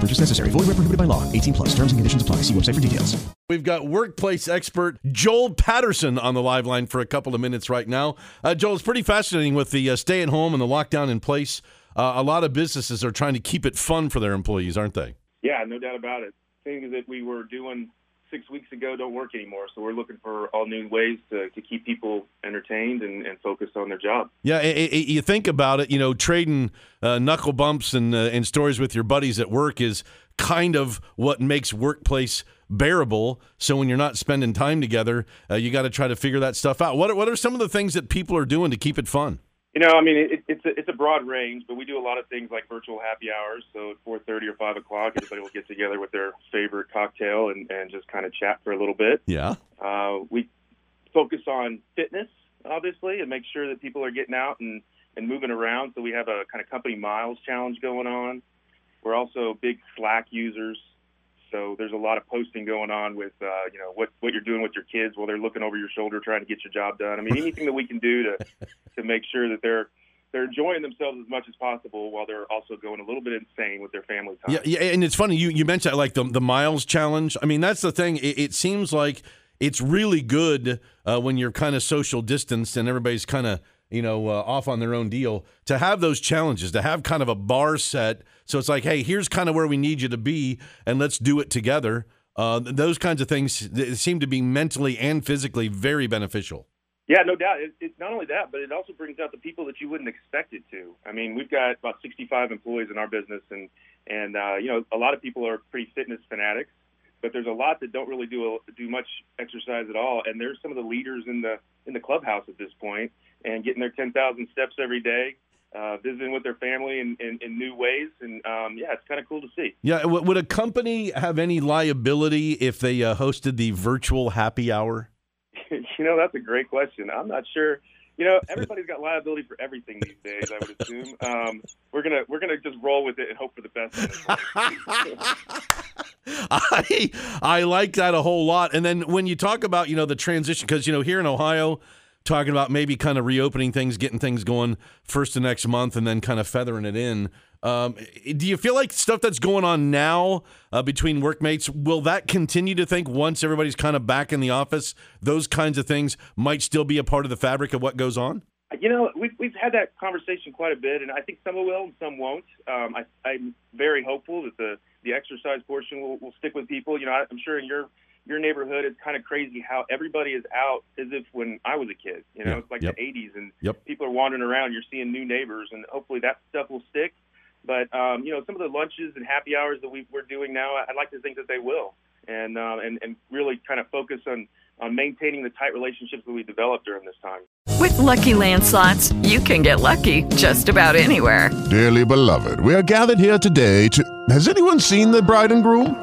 No purchase necessary. Void where prohibited by law. 18 plus. Terms and conditions apply. See website for details. We've got workplace expert Joel Patterson on the live line for a couple of minutes right now. Uh, Joel, it's pretty fascinating with the uh, stay at home and the lockdown in place. Uh, a lot of businesses are trying to keep it fun for their employees, aren't they? Yeah, no doubt about it. Things that we were doing six weeks ago don't work anymore. So we're looking for all new ways to, to keep people entertained and, and focused on their job. Yeah, it, it, you think about it, you know, trading uh, knuckle bumps and, uh, and stories with your buddies at work is kind of what makes workplace bearable. So when you're not spending time together, uh, you got to try to figure that stuff out. What what are some of the things that people are doing to keep it fun? You know, I mean, it, it's a, it's a broad range, but we do a lot of things like virtual happy hours. So at 4:30 or 5 o'clock, everybody will get together with their favorite cocktail and, and just kind of chat for a little bit. Yeah. Uh, we focus on fitness, obviously, and make sure that people are getting out and, and moving around. So we have a kind of company miles challenge going on. We're also big Slack users. So there's a lot of posting going on with, uh, you know, what, what you're doing with your kids while they're looking over your shoulder trying to get your job done. I mean, anything that we can do to, to make sure that they're they're enjoying themselves as much as possible while they're also going a little bit insane with their family time. Yeah, yeah and it's funny you you mentioned like the the miles challenge. I mean, that's the thing. It, it seems like it's really good uh, when you're kind of social distanced and everybody's kind of you know uh, off on their own deal to have those challenges to have kind of a bar set. So it's like, hey, here's kind of where we need you to be, and let's do it together. Uh, those kinds of things seem to be mentally and physically very beneficial. Yeah, no doubt. It, it's not only that, but it also brings out the people that you wouldn't expect it to. I mean, we've got about 65 employees in our business, and and uh, you know, a lot of people are pretty fitness fanatics, but there's a lot that don't really do a, do much exercise at all. And there's some of the leaders in the in the clubhouse at this point, and getting their 10,000 steps every day. Uh, visiting with their family in, in, in new ways, and um, yeah, it's kind of cool to see. Yeah, would a company have any liability if they uh, hosted the virtual happy hour? you know, that's a great question. I'm not sure. You know, everybody's got liability for everything these days. I would assume. Um, we're gonna we're gonna just roll with it and hope for the best. I I like that a whole lot. And then when you talk about you know the transition, because you know here in Ohio, talking about maybe kind of reopening things, getting things going first of next month, and then kind of feathering it in. Um, do you feel like stuff that's going on now uh, between workmates will that continue to think once everybody's kind of back in the office, those kinds of things might still be a part of the fabric of what goes on? You know, we've we've had that conversation quite a bit, and I think some will and some won't. Um, I, I'm very hopeful that the the exercise portion will, will stick with people. You know, I'm sure in your your neighborhood, it's kind of crazy how everybody is out as if when I was a kid. You know, Yeah. it's like Yep. the 80s, and Yep. people are wandering around. You're seeing new neighbors, and hopefully that stuff will stick. But um, you know, some of the lunches and happy hours that we, we're doing now, I'd like to think that they will, and um, and and really kind of focus on on maintaining the tight relationships that we developed during this time. With Lucky Land slots, you can get lucky just about anywhere. Dearly beloved, we are gathered here today to. Has anyone seen the bride and groom?